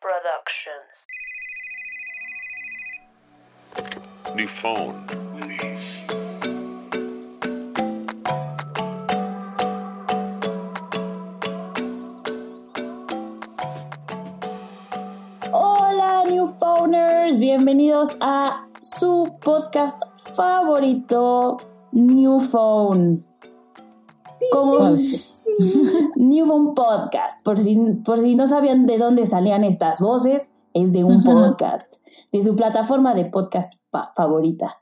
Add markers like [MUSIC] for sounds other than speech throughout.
Productions. New phone. Hola, New Phoners, bienvenidos a su podcast favorito, New Phone. Como [LAUGHS] New Phone Podcast, por si, por si no sabían de dónde salían estas voces, es de un [LAUGHS] podcast, de su plataforma de podcast favorita.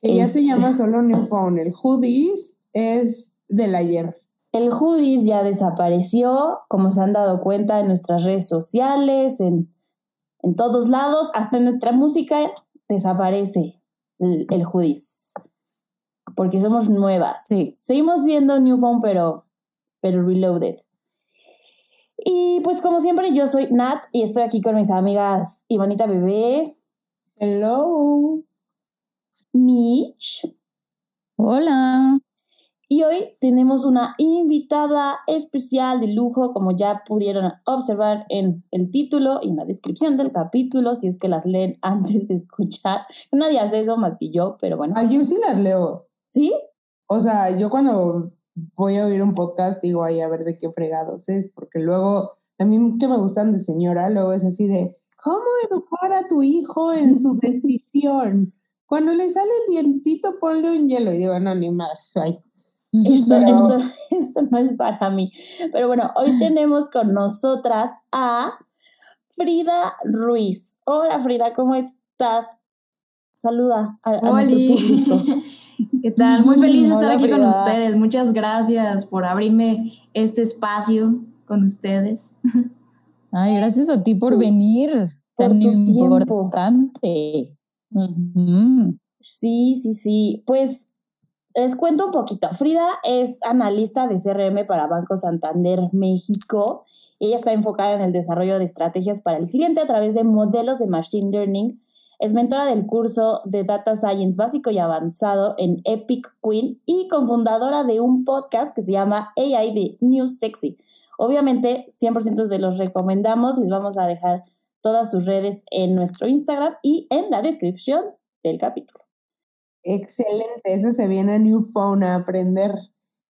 Este- se llama solo New Phone. El Hoodies es del ayer. El Hoodies ya desapareció, como se han dado cuenta en nuestras redes sociales, en, en todos lados, hasta en nuestra música desaparece el, el Hoodies. Porque somos nuevas. Sí. Seguimos siendo New Phone, pero, pero reloaded. Y pues como siempre, yo soy Nat y estoy aquí con mis amigas Ivanita Bebé, Hello. Mitch. Hola. Y hoy tenemos una invitada especial de lujo, como ya pudieron observar en el título y en la descripción del capítulo, si es que las leen [LAUGHS] antes de escuchar. Nadie hace eso más que yo, pero bueno. Ah, yo sí las leo. ¿Sí? O sea, yo cuando voy a oír un podcast digo, ay, a ver de qué fregados es, porque luego, a mí que me gustan de señora, luego es así de, ¿cómo educar a tu hijo en su [LAUGHS] dentición? Cuando le sale el dientito, ponle un hielo. Y digo, no, ni más, ay. [LAUGHS] Esto, Pero- esto- esto no es para mí. Pero bueno, hoy [LAUGHS] tenemos con nosotras a Frida Ruiz. Hola Frida, ¿cómo estás? Saluda a, a nuestro público. ¿Qué tal? Muy feliz de estar Hola, aquí con ustedes. Muchas gracias por abrirme este espacio con ustedes. Ay, gracias a ti por venir. Por tan importante. Sí, sí, sí. Pues les cuento un poquito. Frida es analista de CRM para Banco Santander México. Ella está enfocada en el desarrollo de estrategias para el cliente a través de modelos de Machine Learning. Es mentora del curso de Data Science básico y avanzado en Epic Queen y cofundadora de un podcast que se llama AI de New Sexy. Obviamente, 100% se los recomendamos. Les vamos a dejar todas sus redes en nuestro Instagram y en la descripción del capítulo. Excelente, eso se viene a New Phone a aprender.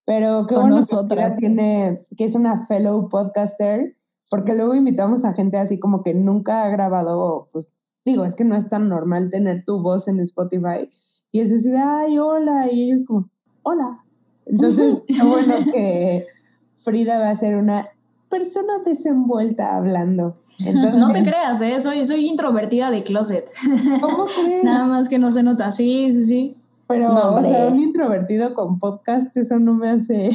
Pero qué Con bueno nosotras. que tiene, que es una fellow podcaster, porque luego invitamos a gente así como que nunca ha grabado, pues digo, es que no es tan normal tener tu voz en Spotify. Y es así de, ay, hola, y ellos como, hola. Entonces, [LAUGHS] qué bueno que Frida va a ser una persona desenvuelta hablando. Entonces, [LAUGHS] No te creas, ¿eh? Soy, soy introvertida de closet. ¿cómo crees? [LAUGHS] Nada más que no se nota. Sí, sí, sí. Pero, No, o sea, un introvertido con podcast, eso no me hace...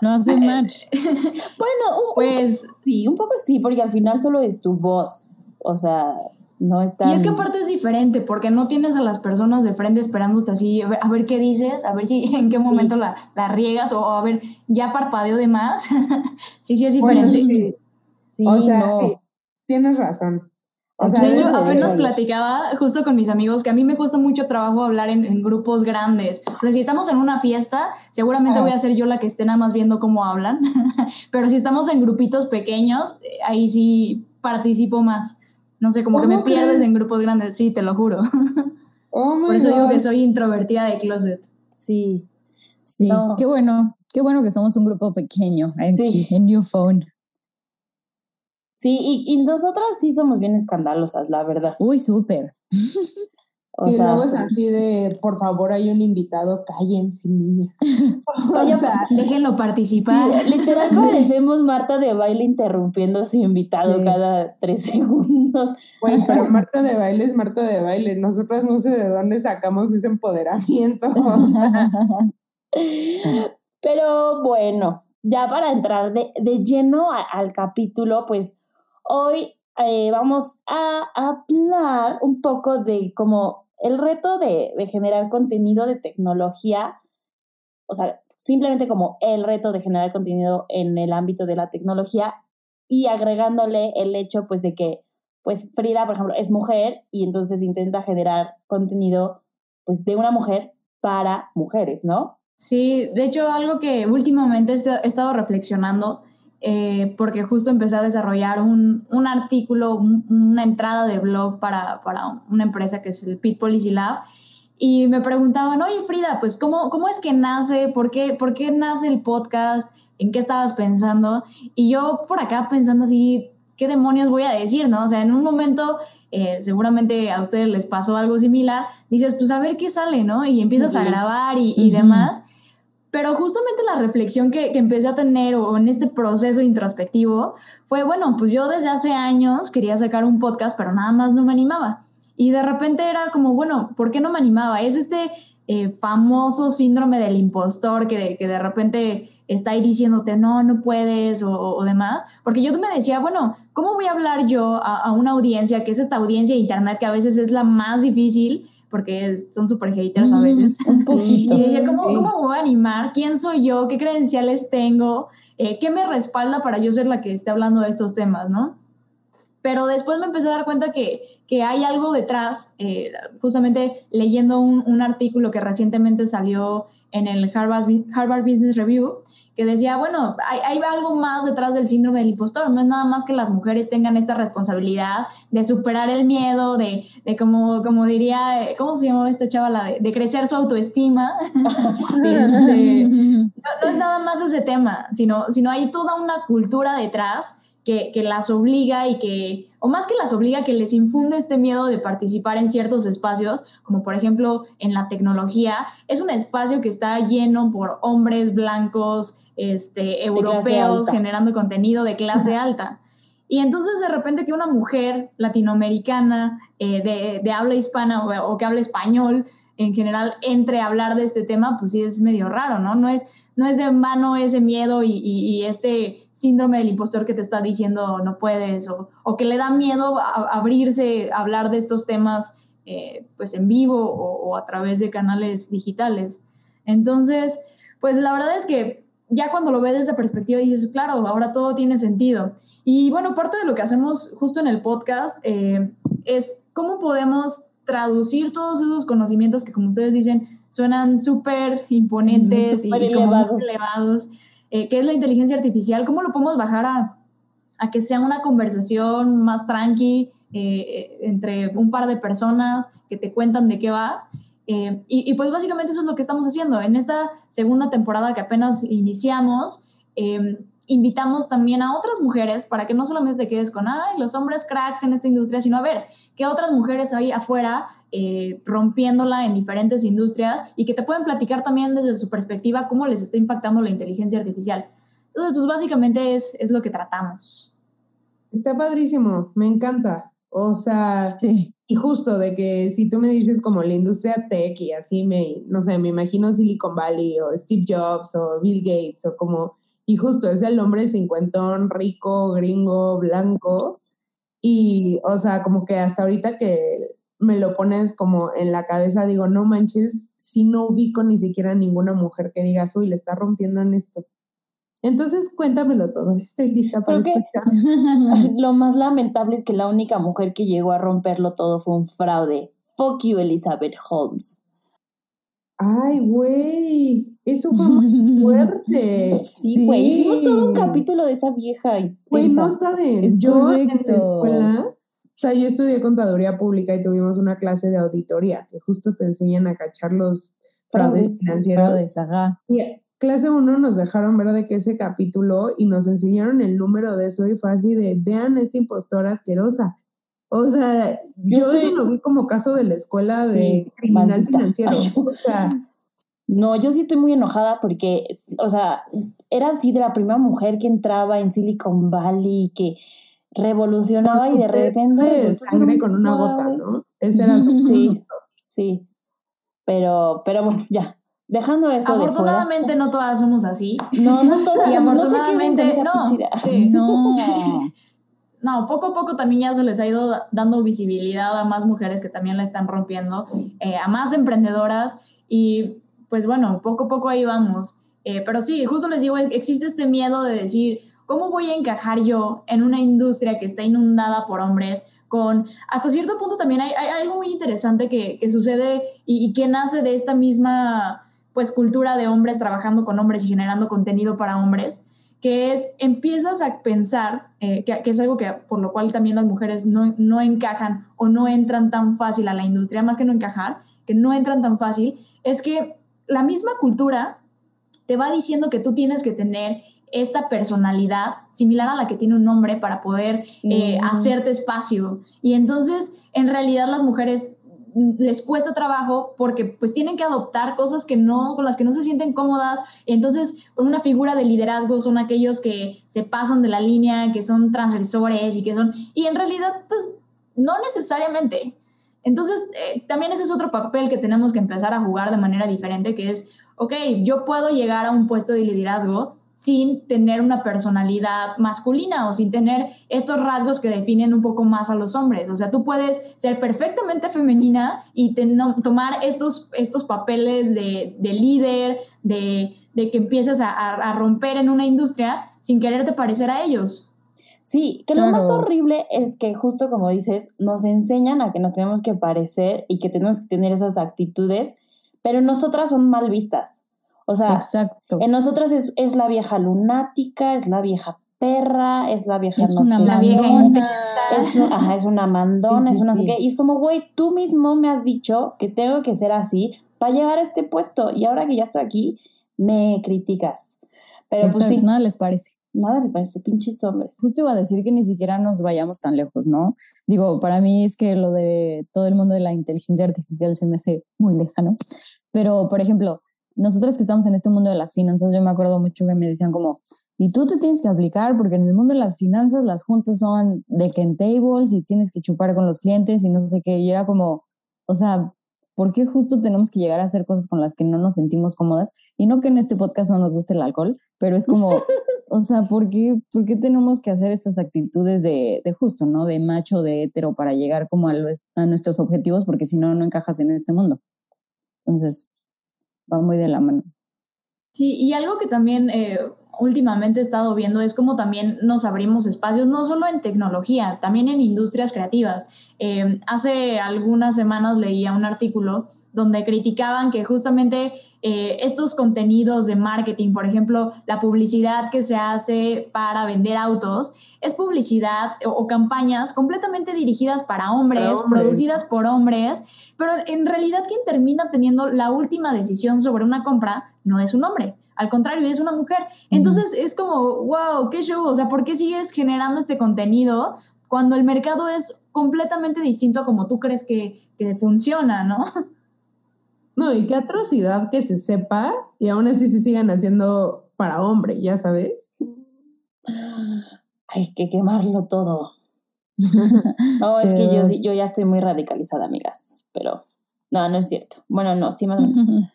No hace match. Bueno, un, Pues, sí, un poco sí, porque al final solo es tu voz. O sea, no está. y es que aparte es diferente, porque no tienes a las personas de frente esperándote así, a ver, qué dices, a ver si [LAUGHS] en qué momento la, la riegas, o a ver, ya parpadeo de más. [LAUGHS] sí, sí, es diferente. Oye, Sí, o sea, no. sí, tienes razón. O Aquí sea, De hecho, apenas platicaba justo con mis amigos que a mí me cuesta mucho trabajo hablar en, en grupos grandes. O sea, si estamos en una fiesta, seguramente Ah. voy a ser yo la que esté nada más viendo cómo hablan. [LAUGHS] Pero si estamos en grupitos pequeños, eh, ahí sí participo más. No sé, como que me ¿Cómo pierdes crees? en grupos grandes, sí, te lo juro. [LAUGHS] oh Por eso digo God. que soy introvertida de closet. Sí. Sí, No. qué bueno. Qué bueno que somos un grupo pequeño en, Sí. en New Phone. Sí, y, y nosotras sí somos bien escandalosas, la verdad. Uy, súper. [LAUGHS] O y sea, luego es así de, por favor, hay un invitado, cállense, niñas. [LAUGHS] o sea, Déjenlo participar. sí, literal parecemos [LAUGHS] Marta de baile interrumpiendo a su invitado Sí. cada tres [LAUGHS] segundos. güey, pero Marta de baile es Marta de baile. Nosotras no sé de dónde sacamos ese empoderamiento. Pero bueno, ya para entrar de, de lleno a- al capítulo, pues hoy eh, vamos a hablar un poco de como el reto de, de generar contenido de tecnología, o sea, simplemente como el reto de generar contenido en el ámbito de la tecnología y agregándole el hecho pues de que pues Frida, por ejemplo, es mujer y entonces intenta generar contenido pues de una mujer para mujeres, ¿no? Sí, de hecho algo que últimamente he esta- he estado reflexionando eh, porque justo empecé a desarrollar un, un artículo, un- una entrada de blog para, para una empresa que es el Pit Policy Lab. Y me preguntaban, oye Frida, pues ¿cómo, cómo es que nace? ¿Por qué, ¿Por qué nace el podcast? ¿En qué estabas pensando? Y yo por acá pensando así, ¿qué demonios voy a decir? ¿no? O sea, en un momento, eh, seguramente a ustedes les pasó algo similar, dices, pues a ver qué sale, ¿no? Y empiezas a grabar y, demás. Pero justamente la reflexión que, que empecé a tener o en este proceso introspectivo fue, bueno, pues yo desde hace años quería sacar un podcast, pero nada más no me animaba. Y de repente era como, bueno, ¿por qué no me animaba? Es este eh, famoso síndrome del impostor que de, que de repente está ahí diciéndote, no, no puedes o, o demás. Porque yo me decía, bueno, ¿cómo voy a hablar yo a, a una audiencia, que es esta audiencia de Internet, que a veces es la más difícil, porque son súper haters a veces? Un [LAUGHS] poquito. Y decía, ¿cómo. ¿cómo me voy a animar? ¿Quién soy yo? ¿Qué credenciales tengo? Eh, ¿Qué me respalda para yo ser la que esté hablando de estos temas, no? Pero después me empecé a dar cuenta que, que hay algo detrás, eh, justamente leyendo un, un artículo que recientemente salió en el Harvard, Harvard Business Review, que decía, bueno, hay, hay algo más detrás del síndrome del impostor, no es nada más que las mujeres tengan esta responsabilidad de superar el miedo, de, de como, como diría, ¿cómo se llamaba esta chavala? De, de crecer su autoestima. [LAUGHS] [LAUGHS] Este, no, no es nada más ese tema, sino, sino hay toda una cultura detrás que, que las obliga y que, o más que las obliga, que les infunde este miedo de participar en ciertos espacios, como por ejemplo en la tecnología. Es un espacio que está lleno por hombres blancos, este, europeos, generando contenido de clase alta. Y entonces de repente que una mujer latinoamericana eh, de, de habla hispana o, o que habla español en general entre a hablar de este tema, pues sí es medio raro, ¿no? No es, no es de en vano ese miedo y, este síndrome del impostor que te está diciendo no puedes o, que le da miedo abrirse, hablar de estos temas eh, pues en vivo o, o a través de canales digitales. Entonces, pues la verdad es que ya cuando lo ves desde esa perspectiva dices, claro, ahora todo tiene sentido. Y bueno, parte de lo que hacemos justo en el podcast eh, es cómo podemos traducir todos esos conocimientos que, como ustedes dicen, suenan súper imponentes y, elevados. elevados, eh, que es la inteligencia artificial, cómo lo podemos bajar a, a que sea una conversación más tranqui eh, entre un par de personas que te cuentan de qué va. Eh, y, y pues básicamente eso es lo que estamos haciendo. En esta segunda temporada que apenas iniciamos, eh, invitamos también a otras mujeres para que no solamente te quedes con, ay, los hombres cracks en esta industria, sino a ver, qué otras mujeres hay afuera eh, rompiéndola en diferentes industrias y que te pueden platicar también desde su perspectiva cómo les está impactando la inteligencia artificial. Entonces, pues básicamente es, es lo que tratamos. Está padrísimo, me encanta. O sea, Sí. y justo de que si tú me dices como la industria tech y así me, no sé, me imagino Silicon Valley o Steve Jobs o Bill Gates o como, y justo es el hombre cincuentón, rico, gringo, blanco. Y, o sea, como que hasta ahorita que me lo pones como en la cabeza, digo, no manches, si no ubico ni siquiera ninguna mujer que digas, uy, le está rompiendo en esto. Entonces, cuéntamelo todo, estoy lista para Creo escuchar. [LAUGHS] Lo más lamentable es que la única mujer que llegó a romperlo todo fue un fraude. Fuck you, Elizabeth Holmes. Ay, güey, eso fue muy [LAUGHS] fuerte. Sí, güey. Hicimos todo un capítulo de esa vieja. Güey, no saben. Es yo en la correcto. escuela, o sea, yo estudié contaduría pública y tuvimos una clase de auditoría que justo te enseñan a cachar los fraudes Fraudes, financieros. Fraudes, ajá. Y clase 1 nos dejaron ver de qué ese capítulo y nos enseñaron el número de eso y fue así de, vean esta impostora asquerosa. O sea, yo, estoy- eso lo vi como caso de la escuela de criminal maldita. financiero. Ay, O sea, No, yo sí estoy muy enojada porque, o sea, era así de la primera mujer que entraba en Silicon Valley, que revolucionaba y de repente... de resulta sangre con una gota. ¿no? Ese era [LAUGHS] Sí, sí. Pero, pero bueno, ya. Dejando eso de fuera. Afortunadamente no todas somos así. No, no todas. Y afortunadamente no. Sí. No. [LAUGHS] No, poco a poco también ya se les ha ido dando visibilidad a más mujeres que también la están rompiendo, eh, a más emprendedoras y pues bueno, poco a poco ahí vamos. Eh, pero sí, justo les digo, existe este miedo de decir, ¿cómo voy a encajar yo en una industria que está inundada por hombres? Con, hasta cierto punto también hay, hay algo muy interesante que, que sucede y, y que nace de esta misma pues cultura de hombres trabajando con hombres y generando contenido para hombres, que es empiezas a pensar, eh, que, que, es algo que por lo cual también las mujeres no, no encajan o no entran tan fácil a la industria, más que no encajar, que no entran tan fácil, es que la misma cultura te va diciendo que tú tienes que tener esta personalidad similar a la que tiene un hombre para poder eh, hacerte espacio. Y entonces, en realidad las mujeres les cuesta trabajo porque pues tienen que adoptar cosas que no, con las que no se sienten cómodas. Entonces, una figura de liderazgo son aquellos que se pasan de la línea, que son transgresores y que son, y en realidad pues no necesariamente. Entonces, eh, también ese es otro papel que tenemos que empezar a jugar de manera diferente, que es, ok, yo puedo llegar a un puesto de liderazgo sin tener una personalidad masculina o sin tener estos rasgos que definen un poco más a los hombres. O sea, tú puedes ser perfectamente femenina y tomar estos, estos papeles de, líder, de, que empiezas a, romper en una industria sin quererte parecer a ellos. Sí, que lo más horrible es que justo como dices, nos enseñan a que nos tenemos que parecer y que tenemos que tener esas actitudes, pero nosotras son mal vistas. O sea, Exacto. en nosotras es, es, la vieja lunática, es la vieja perra, es la vieja es una mandona. Es, ajá, es una mandona, es una qué. Y es como, güey, tú mismo me has dicho que tengo que ser así para llegar a este puesto. Y ahora que ya estoy aquí, me criticas. Pero pues sí. Nada les parece. Nada les parece, pinches hombres. Justo iba a decir que ni siquiera nos vayamos tan lejos, ¿no? Digo, para mí es que lo de todo el mundo de la inteligencia artificial se me hace muy lejano. Pero, por ejemplo, nosotros que estamos en este mundo de las finanzas, yo me acuerdo mucho que me decían como, y tú te tienes que aplicar porque en el mundo de las finanzas las juntas son de Ken Tables y tienes que chupar con los clientes y no sé qué, y era como, o sea, ¿por qué justo tenemos que llegar a hacer cosas con las que no nos sentimos cómodas? Y no que en este podcast no nos guste el alcohol, pero es como, [LAUGHS] o sea, ¿por qué, ¿por qué tenemos que hacer estas actitudes de, de justo, ¿no? De macho, de hetero para llegar como a, a nuestros objetivos, porque si no, no encajas en este mundo. Entonces, va muy de la mano. Sí, y algo que también eh, últimamente he estado viendo es cómo también nos abrimos espacios, no solo en tecnología, también en industrias creativas. Eh, hace algunas semanas leía un artículo donde criticaban que justamente eh, estos contenidos de marketing, por ejemplo, la publicidad que se hace para vender autos, es publicidad o, campañas completamente dirigidas para hombres, producidas por hombres, pero en realidad quien termina teniendo la última decisión sobre una compra no es un hombre, al contrario, es una mujer. Entonces es como, wow, qué show, o sea, ¿por qué sigues generando este contenido cuando el mercado es completamente distinto a como tú crees que, que funciona, ¿no? [LAUGHS] No, y qué atrocidad que se sepa y aún así se sigan haciendo para hombre, ya sabes. Hay que quemarlo todo. [LAUGHS] No, es que yo, yo ya estoy muy radicalizada, amigas, pero no, no es cierto. Bueno, no, sí más o menos. [LAUGHS]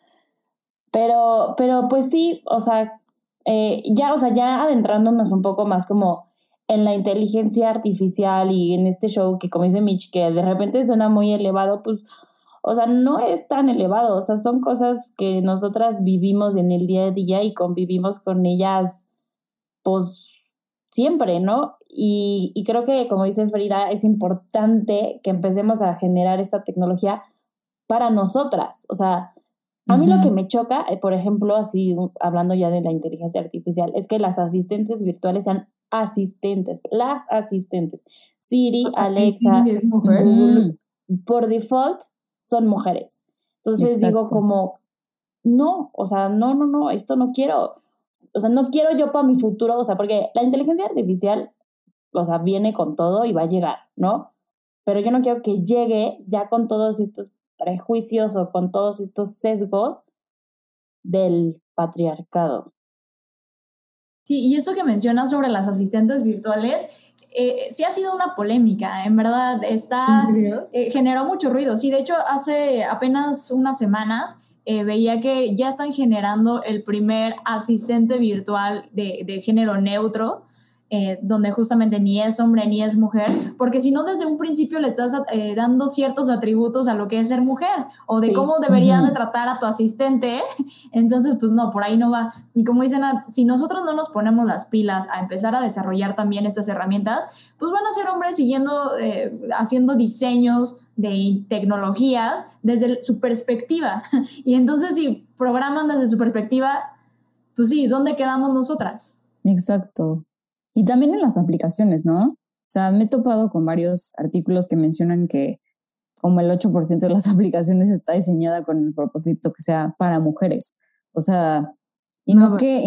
Pero, pero pues sí, o sea, eh, ya, o sea, ya adentrándonos un poco más como en la inteligencia artificial y en este show que como dice Mitch, que de repente suena muy elevado, pues, o sea, no es tan elevado, o sea, son cosas que nosotras vivimos en el día a día y convivimos con ellas, pues, siempre, ¿no? Y, creo que, como dice Frida, es importante que empecemos a generar esta tecnología para nosotras. O sea, a mí lo que me choca, eh, por ejemplo, así hablando ya de la inteligencia artificial, es que las asistentes virtuales sean asistentes, las asistentes. Siri, Alexa, Google, por default son mujeres. Entonces digo como, no, o sea, no, no, no, esto no quiero. O sea, no quiero yo para mi futuro, o sea, porque la inteligencia artificial o sea, viene con todo y va a llegar, ¿no? Pero yo no quiero que llegue ya con todos estos prejuicios o con todos estos sesgos del patriarcado. Sí, y esto que mencionas sobre las asistentes virtuales, eh, sí ha sido una polémica, en verdad, está, eh, generó mucho ruido. Sí, de hecho, hace apenas unas semanas eh, veía que ya están generando el primer asistente virtual de, de género neutro, eh, donde justamente ni es hombre ni es mujer, porque si no desde un principio le estás eh, dando ciertos atributos a lo que es ser mujer o de cómo deberías de tratar a tu asistente, [LAUGHS] entonces pues no, por ahí no va. Y como dicen, si nosotros no nos ponemos las pilas a empezar a desarrollar también estas herramientas, pues van a ser hombres siguiendo, eh, haciendo diseños de tecnologías desde su perspectiva. [LAUGHS] Y entonces si programan desde su perspectiva, pues sí, ¿dónde quedamos nosotras? Exacto. Y también en las aplicaciones, ¿no? O sea, me he topado con varios artículos que mencionan que como el 8% de las [LAUGHS] aplicaciones está diseñada con el propósito que sea para mujeres. O sea, y no, que,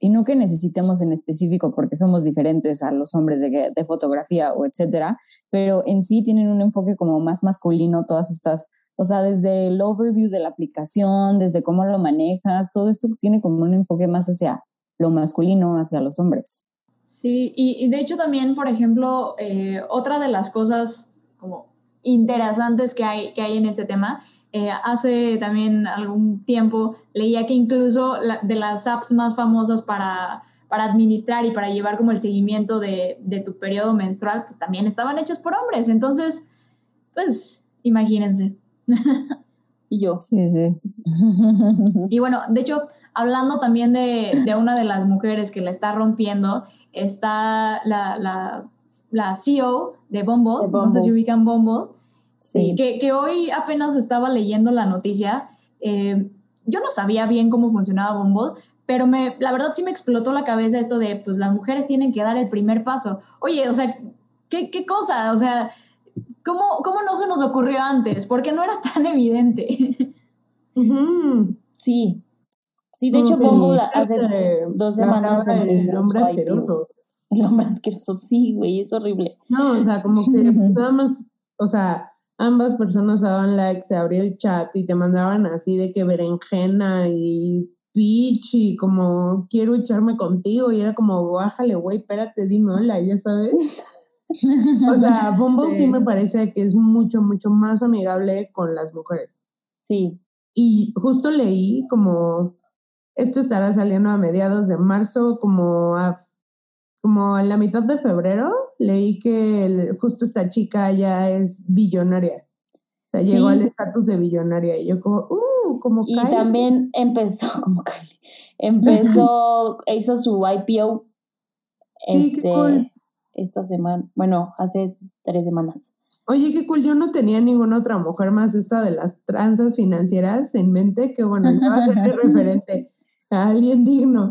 y no, que necesitemos en específico porque somos diferentes a los hombres de, de fotografía o etcétera, pero en sí tienen un enfoque como más masculino todas estas o sea, desde el overview de la aplicación, desde cómo lo manejas, todo esto tiene como un enfoque más hacia lo masculino, hacia los hombres. Sí, y, de hecho también, por ejemplo, eh, otra de las cosas como interesantes que hay, que hay en este tema, eh, hace también algún tiempo leía que incluso de las apps más famosas para, para administrar y para llevar como el seguimiento de, de tu periodo menstrual, pues también estaban hechas por hombres. Entonces, pues imagínense. [LAUGHS] y yo. Sí, sí. y bueno, de hecho, hablando también de, de, una de las mujeres que la está rompiendo, está la, la, la CEO de Bumble, no sé si ubican Bumble, sí. que, que, hoy apenas estaba leyendo la noticia. Eh, yo no sabía bien cómo funcionaba Bumble, pero me, la verdad sí me explotó la cabeza esto de, pues las mujeres tienen que dar el primer paso. Oye, o sea, ¿qué, qué cosa? O sea, ¿Cómo, ¿Cómo no se nos ocurrió antes? Porque no era tan [LAUGHS] evidente. Sí. Sí, de hecho, pongo hace dos semanas. El hombre asqueroso. [LAUGHS] El hombre asqueroso, sí, güey, es horrible. No, o sea, como que [LAUGHS] nada más, o sea, ambas personas daban like, se abría el chat y te mandaban así de que berenjena y pitch y como quiero echarme contigo y era como, bájale, güey, espérate, dime hola, ya sabes. [LAUGHS] O sea, Bumble sí. me parece que es mucho, mucho más amigable con las mujeres. Sí. Y justo leí como, esto estará saliendo a mediados de marzo, como a, como a la mitad de febrero, leí que justo esta chica ya es billonaria. O sea, llegó al estatus de billonaria y yo como, uh, como Y también empezó, [LAUGHS] como Kylie, empezó, hizo su IPO. Sí, qué cool este, esta semana, bueno, hace tres semanas. Oye, qué cool, yo no tenía ninguna otra mujer más esta de las tranzas financieras en mente, que bueno, yo a ser [LAUGHS] referente a alguien digno.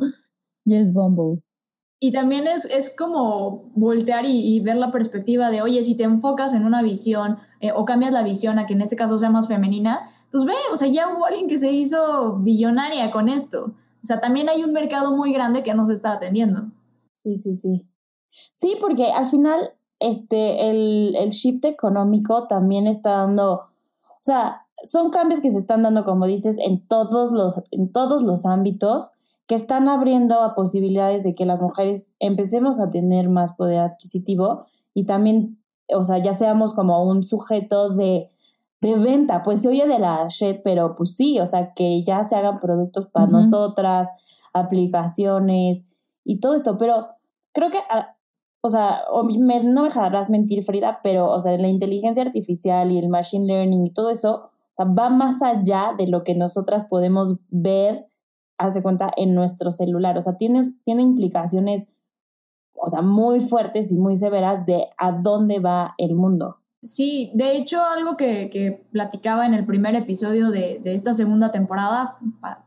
Yes, Bumble. Y también es, es como voltear y, ver la perspectiva de, oye, si te enfocas en una visión eh, o cambias la visión a que en este caso sea más femenina, pues ve, o sea, ya hubo alguien que se hizo billonaria con esto. O sea, también hay un mercado muy grande que nos está atendiendo. Sí, sí, sí. Sí, porque al final este, el, el shift económico también está dando, o sea, son cambios que se están dando, como dices, en todos los, en todos los ámbitos que están abriendo a posibilidades de que las mujeres empecemos a tener más poder adquisitivo y también, o sea, ya seamos como un sujeto de, de venta. Pues se oye de la shit, pero pues sí, o sea, que ya se hagan productos para nosotras, aplicaciones y todo esto. Pero creo que o sea, no me dejarás mentir, Frida, pero, o sea, la inteligencia artificial y el machine learning y todo eso va más allá de lo que nosotras podemos ver, hace cuenta, en nuestro celular. O sea, tiene, tiene implicaciones, o sea, muy fuertes y muy severas de a dónde va el mundo. Sí, de hecho, algo que, que platicaba en el primer episodio de, de esta segunda temporada, para,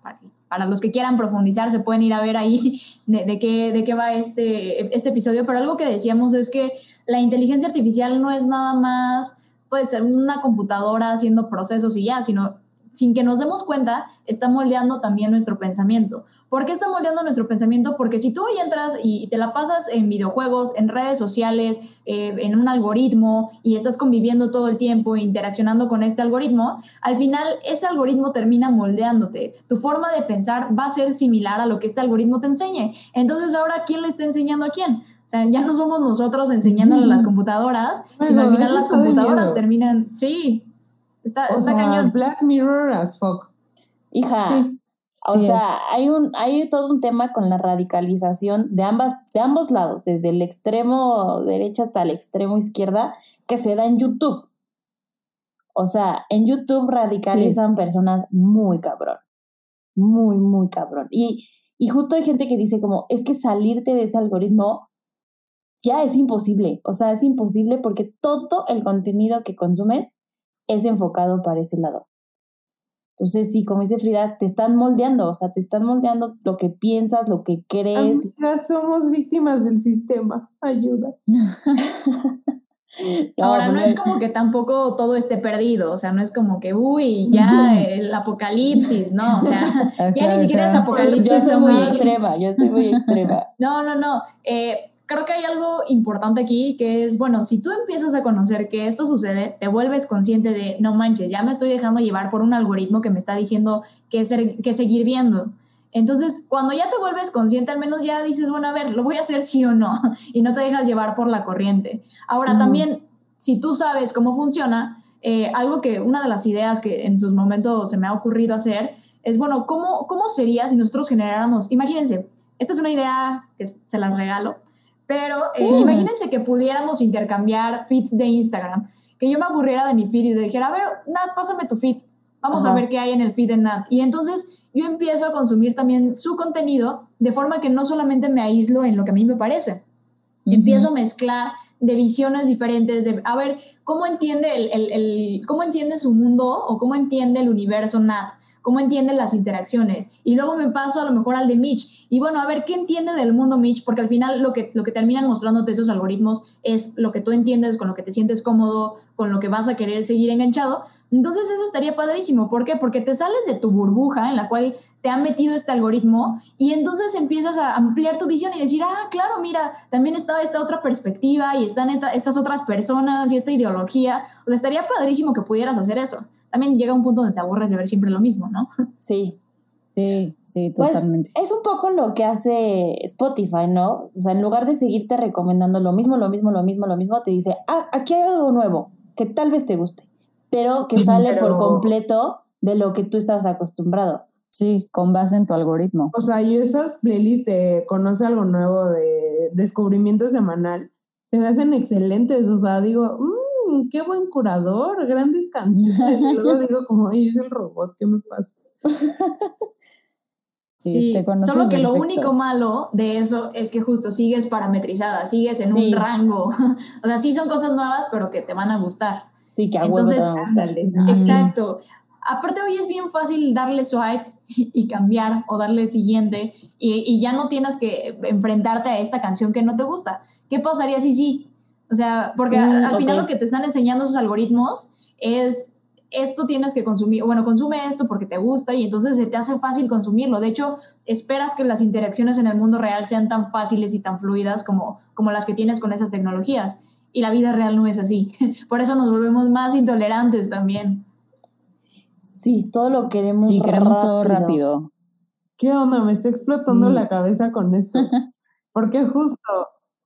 para, los que quieran profundizar, se pueden ir a ver ahí [LAUGHS] de, qué, de qué va este, este episodio, pero algo que decíamos es que la inteligencia artificial no es nada más pues una computadora haciendo procesos y ya, sino sin que nos demos cuenta, está moldeando también nuestro pensamiento. ¿Por qué está moldeando nuestro pensamiento? Porque si tú hoy entras y te la pasas en videojuegos, en redes sociales, eh, en un algoritmo y estás conviviendo todo el tiempo, interaccionando con este algoritmo, al final ese algoritmo termina moldeándote. Tu forma de pensar va a ser similar a lo que este algoritmo te enseñe. Entonces ahora, ¿quién le está enseñando a quién? Sea, ya no somos nosotros enseñándole a las computadoras, sino al final las computadoras terminan, sí, está, está cañón. Black Mirror as fuck. Hija, sí. O sea, hay un, hay todo un tema con la radicalización de ambas, de ambos lados, desde el extremo derecha hasta el extremo izquierda, que se da en YouTube. O sea, en YouTube radicalizan personas muy cabrón. Muy, muy cabrón. Y, y justo hay gente que dice como, es que salirte de ese algoritmo ya es imposible. O sea, es imposible porque todo el contenido que consumes es enfocado para ese lado. Entonces, sí, como dice Frida, te están moldeando, o sea, te están moldeando lo que piensas, lo que crees. Ya somos víctimas del sistema, ayuda. [LAUGHS] Ahora, no es como que tampoco todo esté perdido, o sea, no es como que, uy, ya el apocalipsis, ¿no? O sea, [LAUGHS] ya ni siquiera es apocalipsis. Yo soy muy extrema, yo soy muy [LAUGHS] extrema. No, no, no. Eh, creo que hay algo importante aquí que es, bueno, si tú empiezas a conocer que esto sucede, te vuelves consciente de, no manches, ya me estoy dejando llevar por un algoritmo que me está diciendo que, ser, que seguir viendo. Entonces, cuando ya te vuelves consciente, al menos ya dices, bueno, a ver, lo voy a hacer sí o no, [LAUGHS] y no te dejas llevar por la corriente. Ahora, también, si tú sabes cómo funciona, eh, algo que una de las ideas que en sus momentos se me ha ocurrido hacer es, bueno, ¿cómo, cómo sería si nosotros generáramos, imagínense, esta es una idea que se las regalo, pero eh, imagínense que pudiéramos intercambiar feeds de Instagram, que yo me aburriera de mi feed y dijera, a ver, Nat, pásame tu feed, vamos a ver qué hay en el feed de Nat. Y entonces yo empiezo a consumir también su contenido de forma que no solamente me aíslo en lo que a mí me parece, empiezo a mezclar de visiones diferentes, de a ver cómo entiende, el, el, cómo entiende su mundo o cómo entiende el universo Nat, cómo entiende las interacciones. Y luego me paso a lo mejor al de Mitch. Y bueno, a ver, ¿qué entiende del mundo Mitch? Porque al final lo que, lo que terminan mostrándote esos algoritmos es lo que tú entiendes, con lo que te sientes cómodo, con lo que vas a querer seguir enganchado. Entonces eso estaría padrísimo. ¿Por qué? Porque te sales de tu burbuja en la cual te ha metido este algoritmo y entonces empiezas a ampliar tu visión y decir, ah, claro, mira, también está esta otra perspectiva y están estas otras personas y esta ideología. O sea, estaría padrísimo que pudieras hacer eso. También llega un punto donde te aburres de ver siempre lo mismo, ¿no? Sí. Sí, sí, Pues, totalmente. es un poco lo que hace Spotify, ¿no? O sea, en lugar de seguirte recomendando lo mismo, lo mismo, lo mismo, lo mismo, te dice, ah, aquí hay algo nuevo que tal vez te guste pero que sale por Pero- completo de lo que tú estabas acostumbrado. Sí, con base en tu algoritmo. O sea, y esas playlists de conoce algo nuevo, de descubrimiento semanal, se me hacen excelentes. O sea, digo, mmm, qué buen curador, grandes canciones. Y luego digo, como, "Ay, es el robot, ¿qué me pasa? [LAUGHS] Sí, te conoce solo que lo único malo de eso es que justo sigues parametrizada, sigues en Sí. un rango. [LAUGHS] o sea, sí son cosas nuevas, pero que te van a gustar. Sí, que a huevo te Entonces, va a gustar. Exacto. Aparte hoy es bien fácil darle swipe [LAUGHS] y cambiar o darle siguiente y, y ya no tienes que enfrentarte a esta canción que no te gusta. ¿Qué pasaría si sí? O sea, porque Mm, al final lo que te están enseñando esos algoritmos es esto tienes que consumir, bueno, consume esto porque te gusta y entonces se te hace fácil consumirlo. De hecho, esperas que las interacciones en el mundo real sean tan fáciles y tan fluidas como, como las que tienes con esas tecnologías. Y la vida real no es así. [LAUGHS] Por eso nos volvemos más intolerantes también. Sí, todo lo queremos Sí, queremos todo rápido. ¿Qué onda? Me está explotando Sí. la cabeza con esto. [LAUGHS] Porque justo,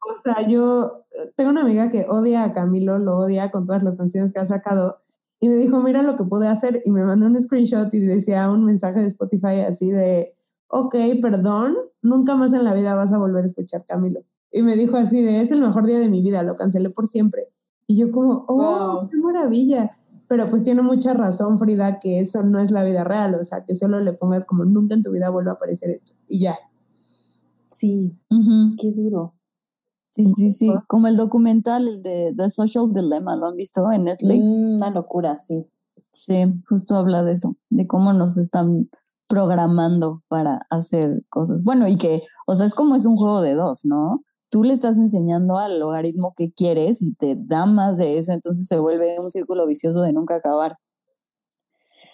o sea, yo eh, tengo una amiga que odia a Camilo, lo odia con todas las canciones que ha sacado. Y me dijo, mira lo que pude hacer. Y me mandó un screenshot y decía un mensaje de Spotify así de, ok, perdón, nunca más en la vida vas a volver a escuchar Camilo. Y me dijo así de, es el mejor día de mi vida, lo cancelé por siempre. Y yo como, oh, Wow. qué maravilla. Pero pues tiene mucha razón, Frida, que eso no es la vida real, o sea, que solo le pongas como nunca en tu vida vuelva a aparecer esto. Y ya. Sí, qué duro. Sí, sí, sí. Como el documental, el de The Social Dilemma, ¿lo han visto en Netflix? Mm, una locura, sí. Sí, justo habla de eso, de cómo nos están programando para hacer cosas. Bueno, y que, o sea, es como es un juego de dos, ¿no? Tú le estás enseñando al logaritmo que quieres y te da más de eso, entonces se vuelve un círculo vicioso de nunca acabar.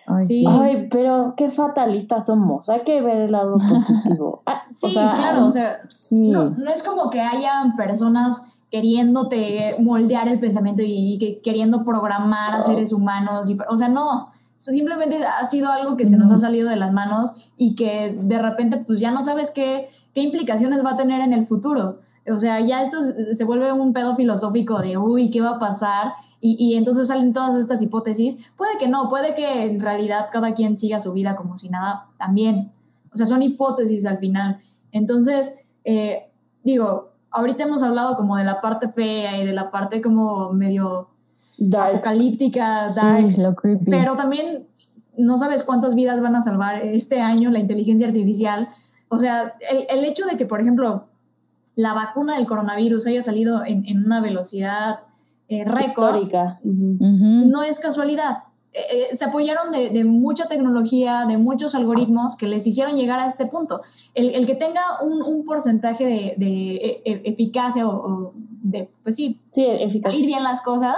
Ay, Sí. Ay, pero qué fatalistas somos. Hay que ver el lado positivo. [LAUGHS] Ah, Sí, o sea, claro, o sea, Sí. no, no es como que hayan personas queriéndote moldear el pensamiento y, y que queriendo programar a seres humanos, y, o sea, no, simplemente ha sido algo que se nos ha salido de las manos y que de repente pues ya no sabes qué, qué implicaciones va a tener en el futuro. O sea, ya esto se vuelve un pedo filosófico de, uy, ¿qué va a pasar? Y, y entonces salen todas estas hipótesis. Puede que no, puede que en realidad cada quien siga su vida como si nada también. O sea, son hipótesis al final. Entonces, eh, digo, ahorita hemos hablado como de la parte fea y de la parte como medio darks. apocalíptica, Sí, darks, lo creepy. pero también no sabes cuántas vidas van a salvar este año la inteligencia artificial. O sea, el, el hecho de que, por ejemplo, la vacuna del coronavirus haya salido en, en una velocidad eh, récord, Histórica. No es casualidad. eh, se apoyaron de, de, mucha tecnología, de muchos algoritmos que les hicieron llegar a este punto. El, el que tenga un, un porcentaje de, de e, e, eficacia o, o, de, pues sí, sí eficacia. ir bien las cosas,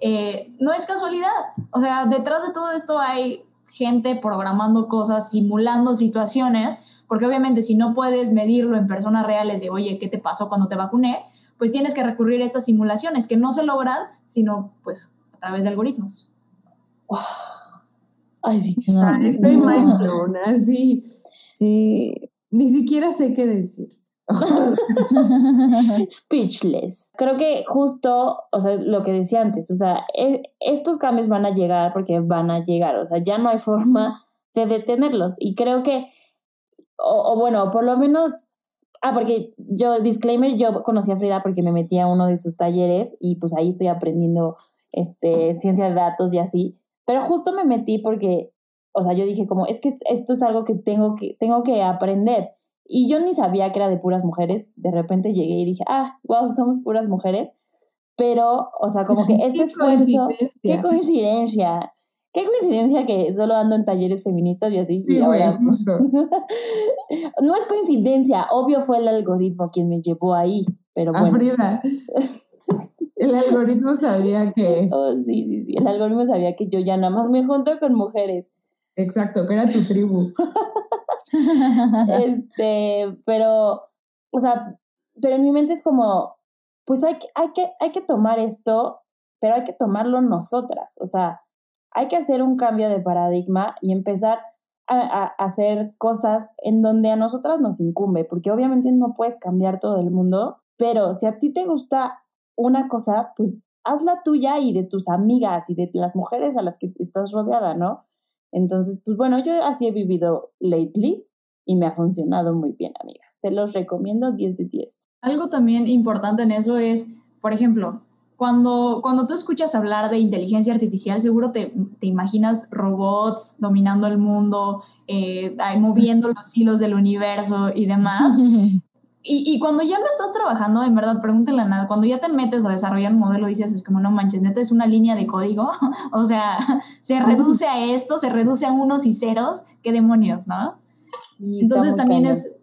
eh, no es casualidad. O sea, detrás de todo esto hay gente programando cosas, simulando situaciones, porque obviamente si no puedes medirlo en personas reales de, oye, ¿qué te pasó cuando te vacuné? Pues tienes que recurrir a estas simulaciones que no se logran, sino pues a través de algoritmos. Ay, sí. No, ah, estoy no. mind así. Sí. Ni siquiera sé qué decir. [LAUGHS] Speechless. Creo que justo, o sea, lo que decía antes, o sea, e estos cambios van a llegar porque van a llegar, o sea, ya no hay forma de detenerlos. Y creo que, o, o bueno, por lo menos, ah, porque yo, disclaimer, yo conocí a Frida porque me metí a uno de sus talleres y pues ahí estoy aprendiendo este, ciencia de datos y así. Pero justo me metí porque, o sea, yo dije como, es que esto es algo que tengo que, tengo que aprender. Y yo ni sabía que era de puras mujeres. De repente llegué y dije, ah, wow, somos puras mujeres. Pero, o sea, como que [LAUGHS] este esfuerzo, qué coincidencia. Qué coincidencia que solo ando en talleres feministas y así. Sí, y ahora... [LAUGHS] no es coincidencia, obvio fue el algoritmo quien me llevó ahí, pero Ah, bueno. Frida, [LAUGHS] el algoritmo sabía que, Oh, sí, sí, sí. El algoritmo sabía que yo ya nada más me junto con mujeres. exacto, que era tu tribu. [LAUGHS] este, pero, o sea, pero en mi mente es como, pues hay que, hay que, hay que tomar esto, pero hay que tomarlo nosotras. O sea, hay que hacer un cambio de paradigma y empezar a, hacer cosas en donde a nosotras nos incumbe, porque obviamente no puedes cambiar todo el mundo, pero si a ti te gusta una cosa, pues hazla tuya y de tus amigas y de las mujeres a las que estás rodeada, ¿no? Entonces, pues bueno, yo así he vivido lately y me ha funcionado muy bien, amigas. Se los recomiendo 10 de 10. Algo también importante en eso es, por ejemplo, cuando, cuando tú escuchas hablar de inteligencia artificial, seguro te, te imaginas robots dominando el mundo, eh, moviendo los hilos del universo y demás. [LAUGHS] Y, y, cuando ya lo estás trabajando, en verdad, pregúntale a nada, cuando ya te metes a desarrollar un modelo, dices, es como, no manches, neta, es una línea de código, [LAUGHS] o sea, [LAUGHS] se reduce a esto, se reduce a unos y ceros, qué demonios, ¿no? Y Entonces también es,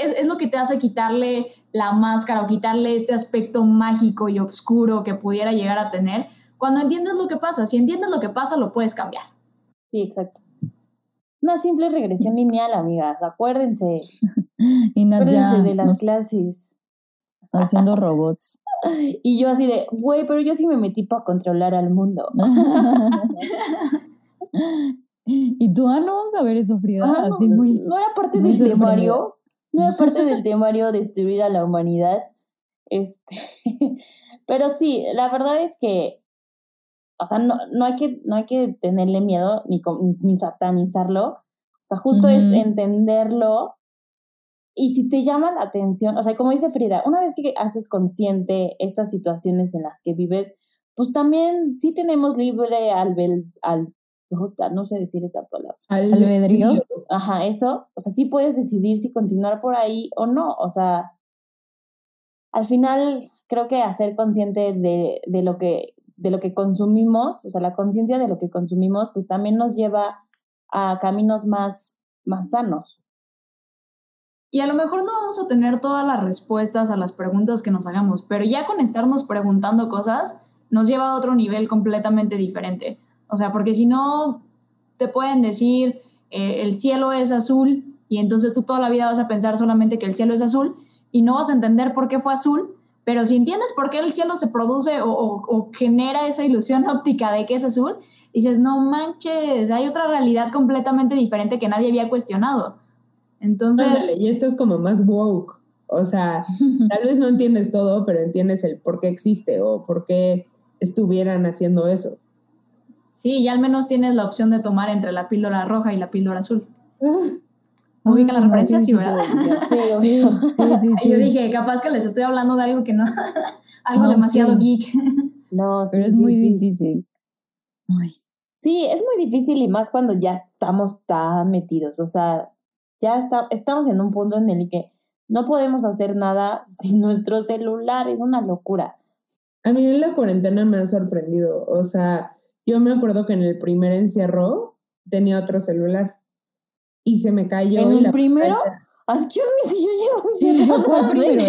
es, es, lo que te hace quitarle la máscara o quitarle este aspecto mágico y oscuro que pudiera llegar a tener, cuando entiendes lo que pasa, si entiendes lo que pasa, lo puedes cambiar. Sí, exacto. Una simple regresión lineal, amigas, acuérdense. [LAUGHS] y no, acuérdense ya, de las nos- clases. haciendo robots. [LAUGHS] Y yo así de, güey, pero yo sí me metí para controlar al mundo. [LAUGHS] y tú, ah, no vamos a ver eso, Frida. Ah, no, Así muy. no era parte del temario. No era parte del temario destruir a la humanidad. Este, [LAUGHS] pero sí, la verdad es que, o sea, no, no, hay, que, no hay que tenerle miedo ni, ni, ni satanizarlo. O sea, justo es entenderlo. Y si te llama la atención, o sea, como dice Frida, una vez que haces consciente estas situaciones en las que vives, pues también sí tenemos libre albel, al, puta, no sé decir esa palabra. Albedrío. Ajá, eso, o sea, sí puedes decidir si continuar por ahí o no, o sea, al final creo que hacer consciente de, de lo que de lo que consumimos, o sea, la conciencia de lo que consumimos, pues también nos lleva a caminos más, más sanos. Y a lo mejor no vamos a tener todas las respuestas a las preguntas que nos hagamos, pero ya con estarnos preguntando cosas nos lleva a otro nivel completamente diferente. O sea, porque si no, te pueden decir eh, el cielo es azul y entonces tú toda la vida vas a pensar solamente que el cielo es azul y no vas a entender por qué fue azul, pero si entiendes por qué el cielo se produce o, o, o genera esa ilusión [LAUGHS] óptica de que es azul, dices, no manches, hay otra realidad completamente diferente que nadie había cuestionado. Entonces... Ándale, y esto es como más woke. O sea, [LAUGHS] tal vez no entiendes todo, pero entiendes el por qué existe o por qué estuvieran haciendo eso. Sí, ya al menos tienes la opción de tomar entre la píldora roja y la píldora azul. [LAUGHS] ¿Ubican la Ah, referencia? Sí, ¿verdad? Sí, Sí, sí, [LAUGHS] [LAUGHS] Y yo dije, capaz que les estoy hablando de algo que no, algo No, demasiado sí. geek. No, sí, Pero es sí, muy sí. difícil. Ay, Sí, es muy difícil y más cuando ya estamos tan metidos. O sea, ya está, estamos en un punto en el que no podemos hacer nada sin nuestro celular. Es una locura. A mí en la cuarentena me ha sorprendido. O sea, yo me acuerdo que en el primer encierro tenía otro celular y se me cayó. ¿En y el la primero? pantalla- Excuse me, si yo llevo un Sí, yo fue el [LAUGHS] primero,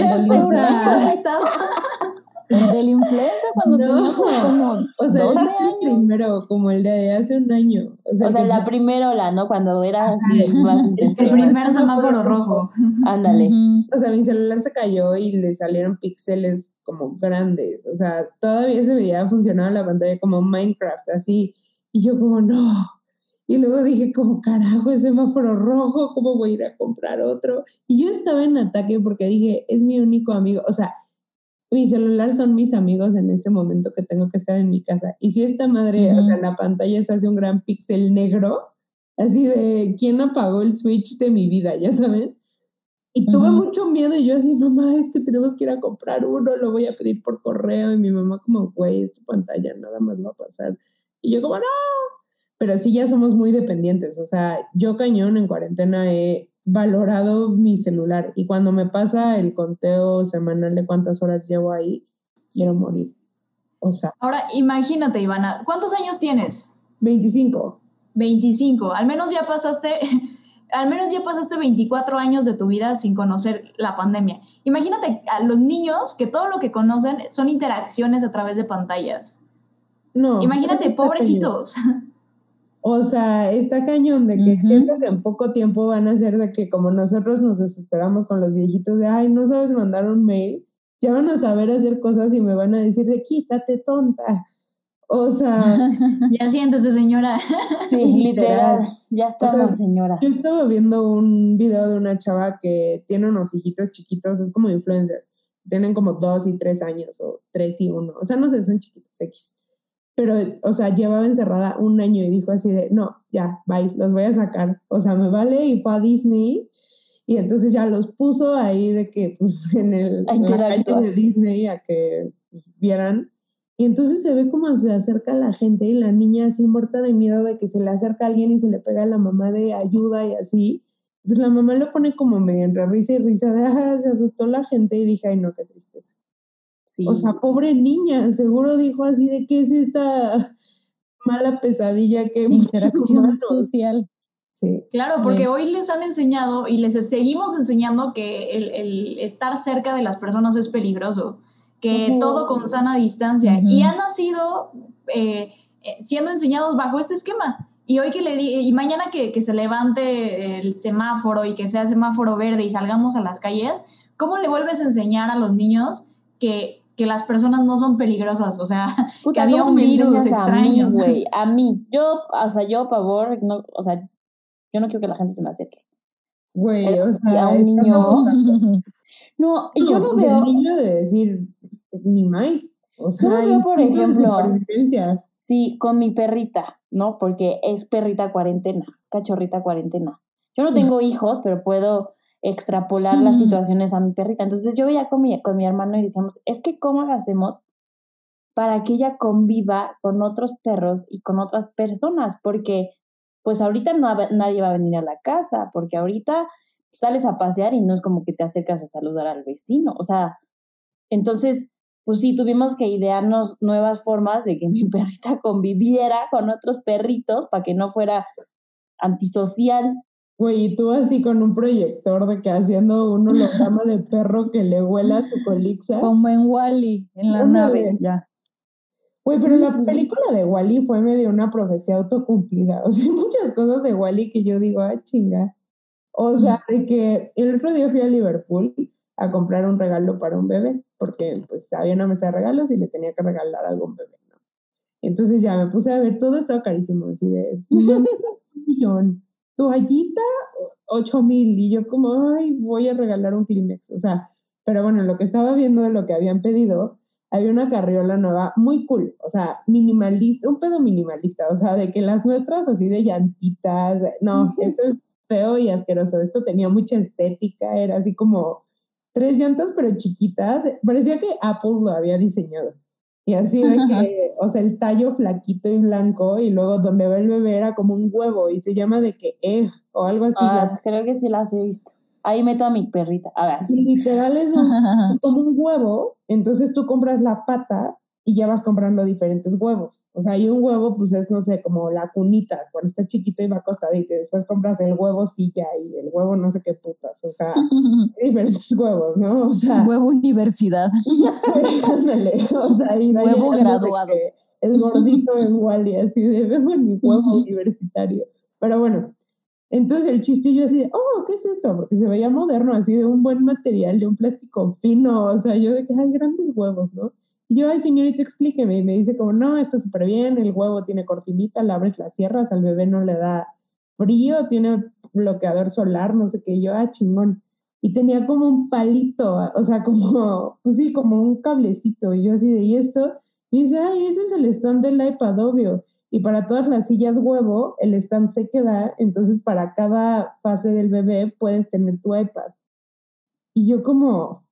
de la influenza cuando No. teníamos como [LAUGHS] O sea, 12 ese fue el años. primero, como el de hace un año. O sea, O sea, que- la primerola, ¿no? Cuando era así más El intenso. primer semáforo rojo. Ándale. Ujú. o sea, mi celular se cayó y le salieron píxeles como grandes. O sea, todavía se veía, funcionaba la pantalla como Minecraft, así. Y yo como, no. Y luego dije como, carajo, es semáforo rojo, ¿cómo voy a ir a comprar otro? Y yo estaba en ataque porque dije, es mi único amigo. O sea, mi celular son mis amigos en este momento que tengo que estar en mi casa. Y si esta madre, o Ujú. sea, en la pantalla se hace un gran píxel negro, así de, ¿quién apagó el switch de mi vida? Ya saben. Y tuve mucho miedo y yo así, mamá, es que tenemos que ir a comprar uno, lo voy a pedir por correo. Y mi mamá como, güey, es tu pantalla, nada más va a pasar. Y yo como, no. Pero sí ya somos muy dependientes. O sea, yo cañón en cuarentena he valorado mi celular. Y cuando me pasa el conteo semanal de cuántas horas llevo ahí, quiero morir. O sea, Ahora, imagínate, Ivana, ¿cuántos años tienes? 25. 25. Al menos ya pasaste, [LAUGHS] al menos ya pasaste 24 años de tu vida sin conocer la pandemia. Imagínate a los niños que todo lo que conocen son interacciones a través de pantallas. No. Imagínate, pobrecitos. [LAUGHS] O sea, está cañón de que Ujú. siento que en poco tiempo van a ser de que como nosotros nos desesperamos con los viejitos de, ay, no sabes mandar un mail, ya van a saber hacer cosas y me van a decir de, quítate tonta. O sea, [LAUGHS] Ya siéntese, señora. [LAUGHS] Sí, Literal. literal. Ya estamos, O sea, señora. yo estaba viendo un video de una chava que tiene unos hijitos chiquitos, es como influencer, tienen como dos y tres años o tres y uno, o sea, no sé, son chiquitos, X. Pero, o sea, llevaba encerrada un año y dijo así de, no, ya, bye, los voy a sacar. O sea, me vale y fue a Disney y entonces ya los puso ahí de que, pues, [LAUGHS] en el en la calle interactuar. de Disney a que pues, vieran. Y entonces se ve como se acerca la gente y la niña así muerta de miedo de que se le acerca alguien y se le pega a la mamá de ayuda y así. Pues la mamá lo pone como medio entre risa y risa de, ah, se asustó la gente y dije, ay, no, qué tristeza. Sí. O sea, pobre niña, seguro dijo así de qué es esta mala pesadilla que Interacción humanos?" social. Sí. Claro, Sí. porque hoy les han enseñado y les seguimos enseñando que el, el estar cerca de las personas es peligroso, que todo con sana distancia. Y han nacido eh, eh, siendo enseñados bajo este esquema. Y hoy que le di, y mañana que, que se levante el semáforo y que sea semáforo verde y salgamos a las calles, ¿cómo le vuelves a enseñar a los niños que, que las personas no son peligrosas? O sea, [LAUGHS] Puta, había ¿cómo un virus enseñas A mí, extraño. güey. A mí. Yo, o sea, yo, por favor, no, o sea, yo no quiero que la gente se me acerque. Güey, Pero o sea, a un niño. [LAUGHS] No, yo No, veo. niño de decir, ni más. O sea, lo veo, por ejemplo. Sí, con mi perrita, ¿no? Porque es perrita cuarentena, es cachorrita cuarentena. Yo no tengo hijos, pero puedo extrapolar las situaciones a mi perrita. Entonces yo veía con mi, con mi hermano y decíamos, es que ¿cómo lo hacemos para que ella conviva con otros perros y con otras personas? Porque pues ahorita no, nadie va a venir a la casa, porque ahorita sales a pasear y no es como que te acercas a saludar al vecino. O sea, entonces pues sí, tuvimos que idearnos nuevas formas de que [LAUGHS] mi perrita conviviera con otros perritos para que no fuera antisocial. Güey, y tú así con un proyector de que haciendo un holograma de perro que le huela su colixa. Como en Wally, en la nave, ya. Güey, pero la película de Wally fue medio una profecía autocumplida. O sea, hay [LAUGHS] muchas cosas de Wally que yo digo, ah, chinga. O sea, de que el otro día fui a Liverpool a comprar un regalo para un bebé, porque pues había una mesa de regalos y le tenía que regalar algo a un bebé, ¿no? Entonces ya me puse a ver, todo estaba carísimo, así de un millón, toallita, ocho mil, y yo como, ay, voy a regalar un Kleenex, o sea, pero bueno, lo que estaba viendo de lo que habían pedido, había una carriola nueva muy cool, o sea, minimalista, un pedo minimalista, o sea, de que las nuestras así de llantitas, no, esto es feo y asqueroso, esto tenía mucha estética, era así como tres llantas pero chiquitas, parecía que Apple lo había diseñado. Y así de que, o sea, el tallo flaquito y blanco y luego donde va el bebé era como un huevo y se llama de que egg o algo así. Ah, la- creo que sí las he visto. Ahí meto a mi perrita. A ver. y literal es un- [LAUGHS] como un huevo, entonces tú compras la pata y ya vas comprando diferentes huevos. O sea, hay un huevo, pues es, no sé, como la cunita, cuando está chiquito y va y después compras el huevo silla y el huevo no sé qué putas, o sea, [LAUGHS] diferentes huevos, ¿no? O sea, Huevo universidad. [LAUGHS] o sea, y Huevo graduado. que El gordito en Wally, así de, veo mi huevo universitario. Pero bueno, entonces el chiste yo así de, oh, ¿qué es esto? Porque se veía moderno, así de un buen material, de un plástico fino, o sea, yo de que hay grandes huevos, ¿no? Yo, ay, señorita, explíqueme. Y me dice como, no, está súper bien, el huevo tiene cortinita, la abres, la cierras, al bebé no le da frío, tiene bloqueador solar, no sé qué. Yo, ah, chingón. Y tenía como un palito, o sea, como, pues sí, como un cablecito. Y yo así de, ¿y esto? Me dice, ay, ese es el stand del iPad, obvio. Y para todas las sillas huevo, el stand se queda, entonces para cada fase del bebé puedes tener tu iPad. Y yo como,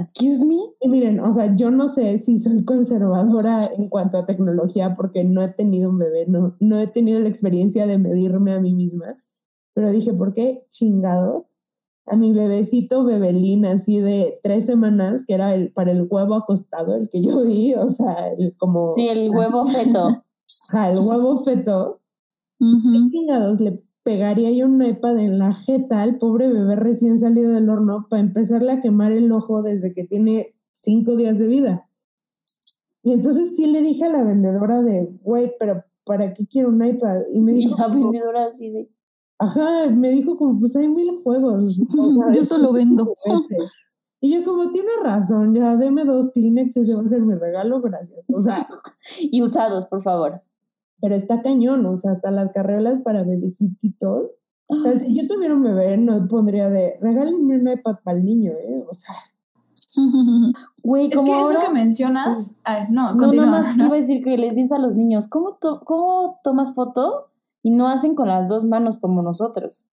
Excuse me. y miren, o sea, yo no sé si soy conservadora en cuanto a tecnología porque no he tenido un bebé, no, no he tenido la experiencia de medirme a mí misma, pero dije, ¿por qué chingado? A mi bebecito bebelín así de tres semanas, que era el para el huevo acostado, el que yo vi, o sea, el, como Sí, el huevo [LAUGHS] feto. ajá, el huevo feto. ¿qué chingados le pegaría yo un iPad en la jeta al pobre bebé recién salido del horno para empezarle a quemar el ojo desde que tiene cinco días de vida? Y entonces sí le dije a la vendedora de, güey, pero ¿para qué quiero un iPad? Y me Y [LAUGHS] dijo, la como, vendedora así de. ajá, me dijo como, pues hay mil juegos. o sea, [LAUGHS] Yo solo vendo. juguete". Y yo como, tiene razón, ya deme dos Kleenex, ese va a ser mi regalo, gracias. O sea, [LAUGHS] Y usados, por favor. Pero está cañón, o sea, hasta las carreolas para bebecitos. O sea, si yo tuviera un bebé, no pondría de, regálenme un iPad para el niño, ¿eh? O sea, [LAUGHS] Güey, Es como que eso que mencionas. Ay, no, No, continúa. nada más que iba a decir que les dices a los niños, ¿cómo, to- ¿cómo tomas foto? Y no hacen con las dos manos como nosotros.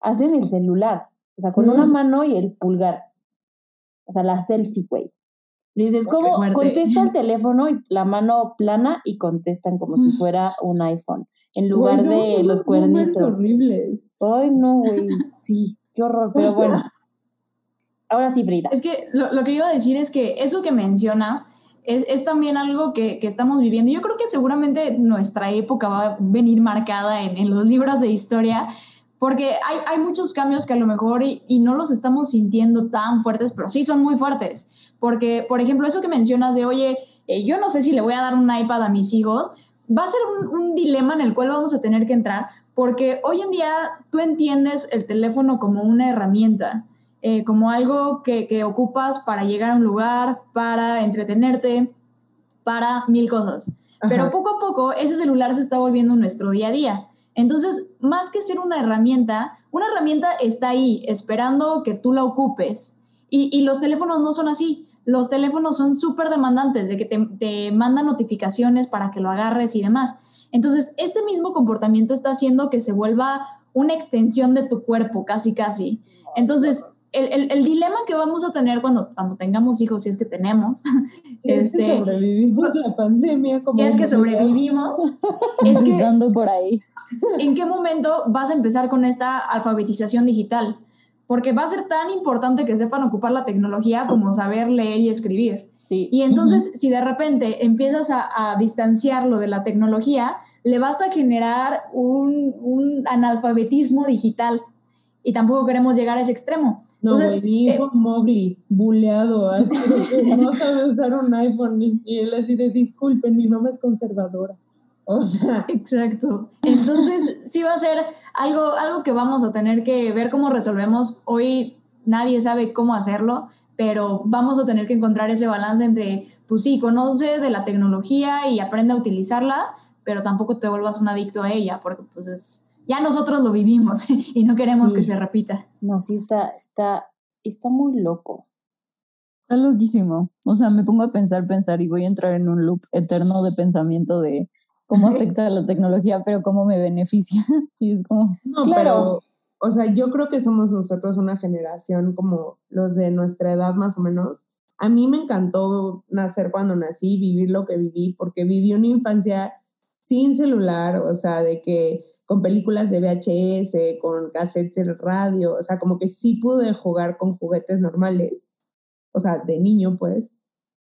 Hacen el celular. O sea, con No. una mano y el pulgar. O sea, la selfie, güey. Les dices, ¿cómo? Contesta el [LAUGHS] teléfono y la mano plana y contestan como si fuera [LAUGHS] un iPhone. En lugar güey, de los cuernitos. horribles. Ay, no, güey. Sí, qué horror. Pero [LAUGHS] bueno. Ahora sí, Frida. Es que lo, lo que iba a decir es que eso que mencionas es, es también algo que, que estamos viviendo. Yo creo que seguramente nuestra época va a venir marcada en, en los libros de historia, porque hay, hay muchos cambios que a lo mejor y, y no los estamos sintiendo tan fuertes, pero sí son muy fuertes. Porque, por ejemplo, eso que mencionas de, oye, eh, yo no sé si le voy a dar un iPad a mis hijos, va a ser un, un dilema en el cual vamos a tener que entrar, porque hoy en día tú entiendes el teléfono como una herramienta eh, como algo que, que ocupas para llegar a un lugar, para entretenerte, para mil cosas. Pero Ajá. poco a poco ese celular se está volviendo nuestro día a día. Entonces, más que ser una herramienta, una herramienta está ahí esperando que tú la ocupes. Y, y los teléfonos no son así. Los teléfonos son súper demandantes de que te, te mandan notificaciones para que lo agarres y demás. Entonces, este mismo comportamiento está haciendo que se vuelva una extensión de tu cuerpo, casi, casi. Entonces, el, el- el dilema que vamos a tener cuando, cuando tengamos hijos, si es que tenemos, [LAUGHS] Y es que este, sobrevivimos la pandemia como y es que sobrevivimos, [LAUGHS] es que Empezando por ahí. ¿En qué momento vas a empezar con esta alfabetización digital? Porque va a ser tan importante que sepan ocupar la tecnología como saber leer y escribir. Sí. Y entonces, si de repente empiezas a, a distanciarlo de la tecnología, le vas a generar un, un analfabetismo digital. Y tampoco queremos llegar a ese extremo. No, Entonces, mi eh, hijo Mowgli, buleado, así de que [LAUGHS] no sabe usar un iPhone. Y él así de, disculpen, mi mamá es conservadora. O sea, [LAUGHS] Exacto. Entonces, sí va a ser algo, algo que vamos a tener que ver cómo resolvemos. Hoy nadie sabe cómo hacerlo, pero vamos a tener que encontrar ese balance entre, pues sí, conoce de la tecnología y aprende a utilizarla, pero tampoco te vuelvas un adicto a ella, porque pues es, ya nosotros lo vivimos [LAUGHS] y no queremos que se repita. No, sí está, está, está muy loco. Está loquísimo. O sea, me pongo a pensar, pensar y voy a entrar en un loop eterno de pensamiento de cómo afecta la tecnología, pero cómo me beneficia. [LAUGHS] Y es como, no, Claro. pero, o sea, yo creo que somos nosotros una generación como los de nuestra edad más o menos. A mí me encantó nacer cuando nací, vivir lo que viví, porque viví una infancia sin celular, o sea, de que con películas de VHS, con cassettes de radio, o sea, como que sí pude jugar con juguetes normales, o sea, de niño, pues.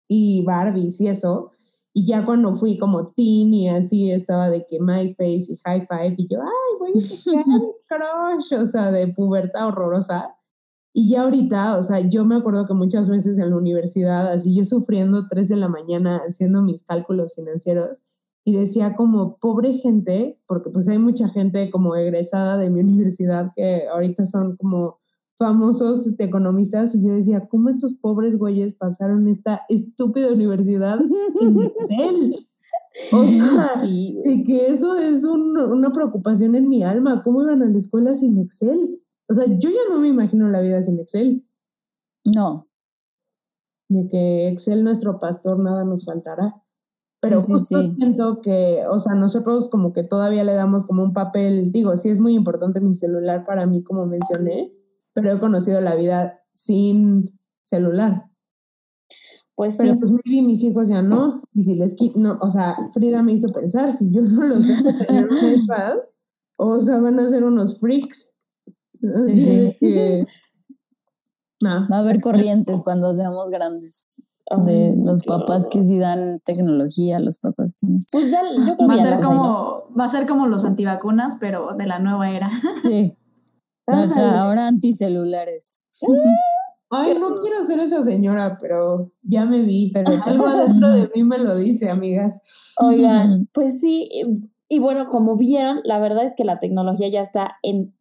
y Barbies y eso. Y ya cuando fui como teen y así estaba de que MySpace y High Five y yo, ay, voy a [LAUGHS] crush, o sea, de pubertad horrorosa. Y ya ahorita, o sea, yo me acuerdo que muchas veces en la universidad, así yo sufriendo tres de la mañana haciendo mis cálculos financieros y decía como, pobre gente, porque pues hay mucha gente como egresada de mi [LAUGHS] universidad que ahorita son como famosos economistas y yo decía, ¿cómo estos pobres güeyes pasaron esta estúpida universidad sin Excel? [LAUGHS] O sea, y que eso es una preocupación en mi alma, ¿cómo iban a la escuela sin Excel? O sea, yo ya no me imagino la vida sin Excel. No. De que Excel, nuestro pastor, nada nos faltará. Pero justo siento que, o sea, nosotros como que todavía le damos como un papel, digo, sí es muy importante mi celular para mí, como mencioné, pero he conocido la vida sin celular. Pues pero pues maybe mis hijos ya no, y si les quito, no, o sea, Frida me hizo pensar, si yo no los dejo tener un [LAUGHS] iPad, o sea, van a ser unos freaks. Sí, sí. Va a haber corrientes cuando seamos grandes. De los papás que sí dan tecnología, los papás que Pues ya, yo creo va, a ser como, va a ser como los antivacunas, pero de la nueva era. Sí. Ahora anticelulares. Ay, no quiero ser esa señora, pero ya me vi. Pero [LAUGHS] algo adentro de mí me lo dice, amigas. Oigan, pues sí, y bueno, como vieron, la verdad es que la tecnología ya está en,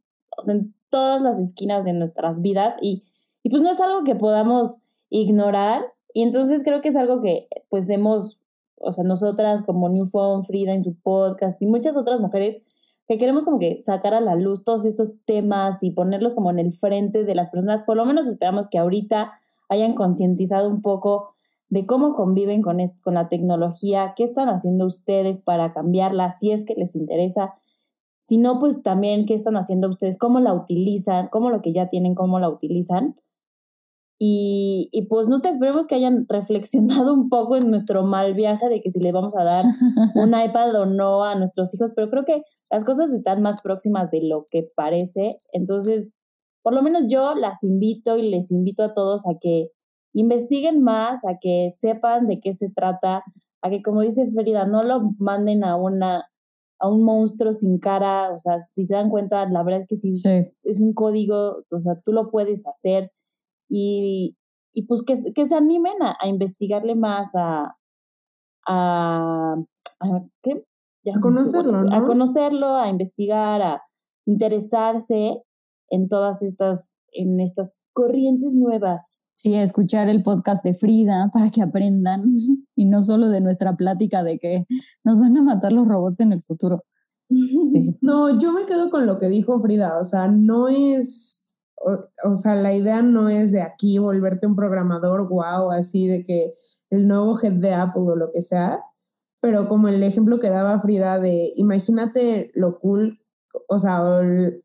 en todas las esquinas de nuestras vidas y, y pues no es algo que podamos ignorar y entonces creo que es algo que pues hemos, o sea, nosotras como New Phone, Frida en su podcast y muchas otras mujeres que queremos como que sacar a la luz todos estos temas y ponerlos como en el frente de las personas, por lo menos esperamos que ahorita hayan concientizado un poco de cómo conviven con, con la tecnología, qué están haciendo ustedes para cambiarla, si es que les interesa, si no, pues también qué están haciendo ustedes, cómo la utilizan, cómo lo que ya tienen, cómo la utilizan. Y, y, pues no sé, esperemos que hayan reflexionado un poco en nuestro mal viaje de que si le vamos a dar [LAUGHS] un iPad o no a nuestros hijos, pero creo que las cosas están más próximas de lo que parece. Entonces, por lo menos yo las invito y les invito a todos a que investiguen más, a que sepan de qué se trata, a que como dice Frida, no lo manden a una a un monstruo sin cara, o sea, si se dan cuenta, la verdad es que sí, es un código, o sea, tú lo puedes hacer y, y pues que, que se animen a, investigarle más, a, a, ¿qué? a conocerlo, ¿no? A conocerlo, a investigar, a interesarse en todas estas en estas corrientes nuevas. Sí, escuchar el podcast de Frida para que aprendan [LAUGHS] y no solo de nuestra plática de que nos van a matar los robots en el futuro. [LAUGHS] No, yo me quedo con lo que dijo Frida, o sea, no es, o, sea, la idea no es de aquí volverte un programador wow, así de que el nuevo head de Apple o lo que sea, pero como el ejemplo que daba Frida de imagínate lo cool o sea,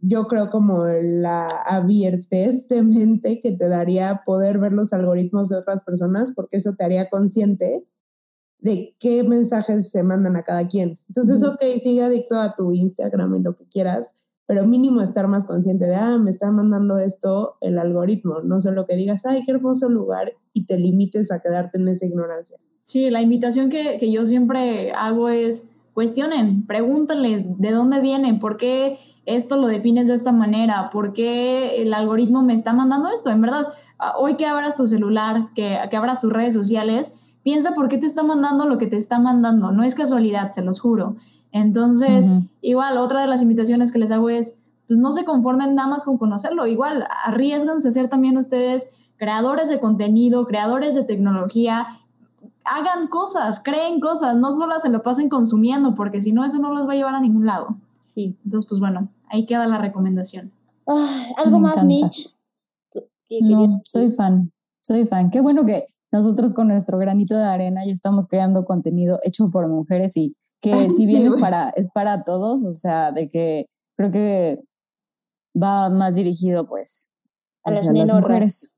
yo creo como la abiertez de mente que te daría poder ver los algoritmos de otras personas, porque eso te haría consciente de qué mensajes se mandan a cada quien. Entonces, ok, sigue adicto a tu Instagram y lo que quieras, pero mínimo estar más consciente de, ah, me están mandando esto el algoritmo, no solo que digas, ay, qué hermoso lugar y te limites a quedarte en esa ignorancia. Sí, la invitación que, que yo siempre hago es cuestionen, pregúntenles de dónde viene, por qué esto lo defines de esta manera, por qué el algoritmo me está mandando esto. En verdad, ah, hoy que abras tu celular, que, que abras tus redes sociales, piensa por qué te está mandando lo que te está mandando. No es casualidad, se los juro. Entonces, igual, otra de las invitaciones que les hago es, pues no se conformen nada más con conocerlo. Igual, arriesganse a ser también ustedes creadores de contenido, creadores de tecnología hagan cosas, creen cosas, no solo se lo pasen consumiendo, porque si no, eso no los va a llevar a ningún lado. Sí. Entonces, pues bueno, ahí queda la recomendación. ¿Algo más, Mitch? No, soy fan, soy fan. Qué bueno que nosotros con nuestro granito de arena ya estamos creando contenido hecho por mujeres y que si [LAUGHS] bien es para, es para todos, o sea, de que creo que va más dirigido pues a las, mujeres.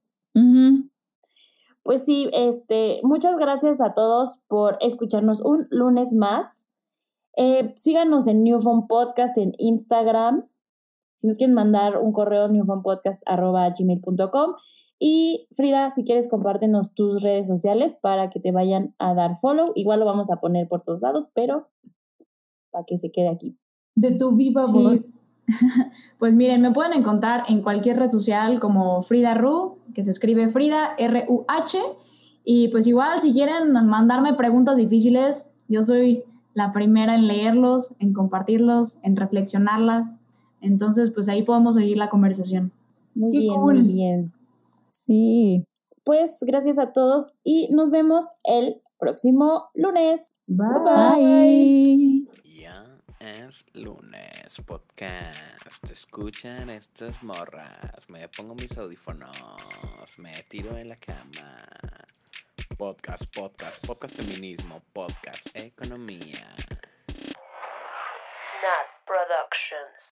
Pues sí, este, muchas gracias a todos por escucharnos un lunes más. Eh, síganos en Newfound Podcast en Instagram. Si nos quieren mandar un correo, newfoundpodcast.gmail.com. Y Frida, si quieres, compártenos tus redes sociales para que te vayan a dar follow. Igual lo vamos a poner por todos lados, pero para que se quede aquí. De tu viva Sí. voz. [LAUGHS] Pues miren, me pueden encontrar en cualquier red social como Frida Ru, que se escribe Frida R-U-H. Y pues igual, si quieren mandarme preguntas difíciles, yo soy la primera en leerlos, en compartirlos, en reflexionarlas. Entonces, pues ahí podemos seguir la conversación. Muy Qué bien, cool. muy bien. Sí. Pues gracias a todos y nos vemos el próximo lunes. Bye. Bye. Ya es lunes, podcast. Escuchan estas morras. Me pongo mis audífonos. Me tiro en la cama. Podcast, podcast, podcast feminismo, podcast economía. Nat Productions.